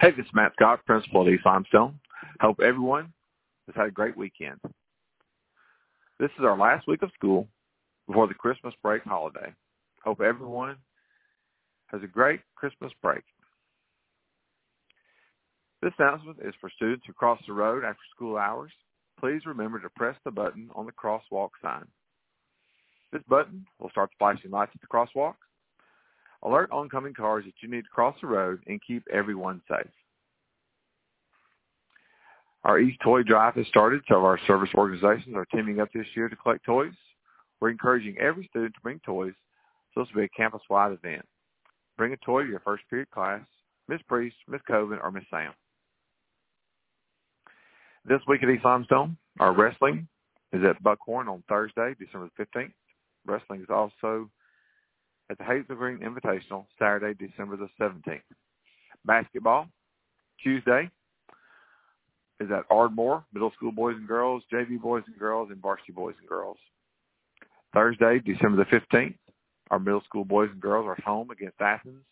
Hey, this is Matt Scott, principal at East Limestone. Hope everyone has had a great weekend. This is our last week of school before the Christmas break holiday. Hope everyone has a great Christmas break. This announcement is for students who cross the road after school hours. Please remember to press the button on the crosswalk sign. This button will start the flashing lights at the crosswalk alert oncoming cars that you need to cross the road, and keep everyone safe. Our East Toy Drive has started. Of our service organizations are teaming up this year to collect toys. We're encouraging every student to bring toys, so this will be a campus-wide event. Bring a toy to your first period class, Miss Priest, Miss Coven, or Miss Sam. This week at East Limestone, our wrestling is at Buckhorn on Thursday, December 15th. Wrestling is also at the Hazel Green Invitational Saturday, December the 17th. Basketball, Tuesday, is at Ardmore, middle school boys and girls, JV boys and girls, and varsity boys and girls. Thursday, December the 15th, our middle school boys and girls are home against Athens.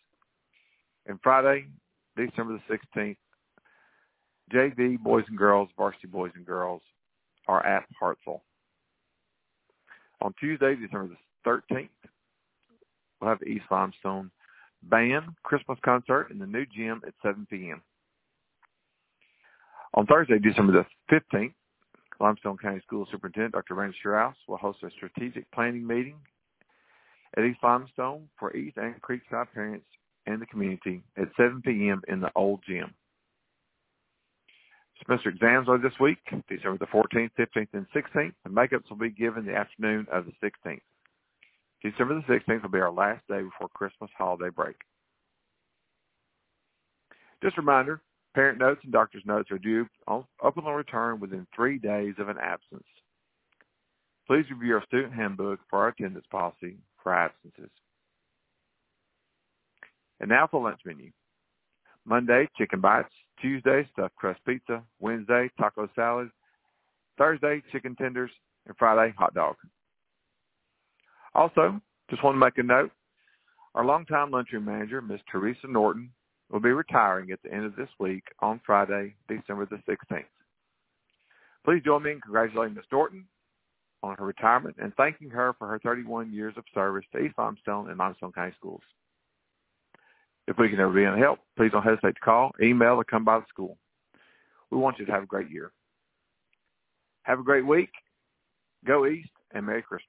And Friday, December the 16th, JV boys and girls, varsity boys and girls are at Hartselle. On Tuesday, December the 13th, We'll have the East Limestone Band Christmas concert in the new gym at 7 p.m. On Thursday, December the 15th, Limestone County School Superintendent Dr. Randy Shearouse will host a strategic planning meeting at East Limestone for East and Creekside parents and the community at 7 p.m. in the old gym. Semester exams are this week, December the 14th, 15th, and 16th. The makeups will be given the afternoon of the 16th. December the 16th will be our last day before Christmas holiday break. Just a reminder, parent notes and doctor's notes are due on, open on return within three days of an absence. Please review our student handbook for our attendance policy for absences. And now for lunch menu. Monday, chicken bites. Tuesday, stuffed crust pizza. Wednesday, taco salad. Thursday, chicken tenders. And Friday, hot dog. Also, just want to make a note. Our longtime lunchroom manager, Ms. Teresa Norton, will be retiring at the end of this week on Friday, December the 16th. Please join me in congratulating Ms. Norton on her retirement and thanking her for her 31 years of service to East Limestone and Limestone County Schools. If we can ever be any help, please don't hesitate to call, email, or come by the school. We want you to have a great year. Have a great week. Go East and Merry Christmas.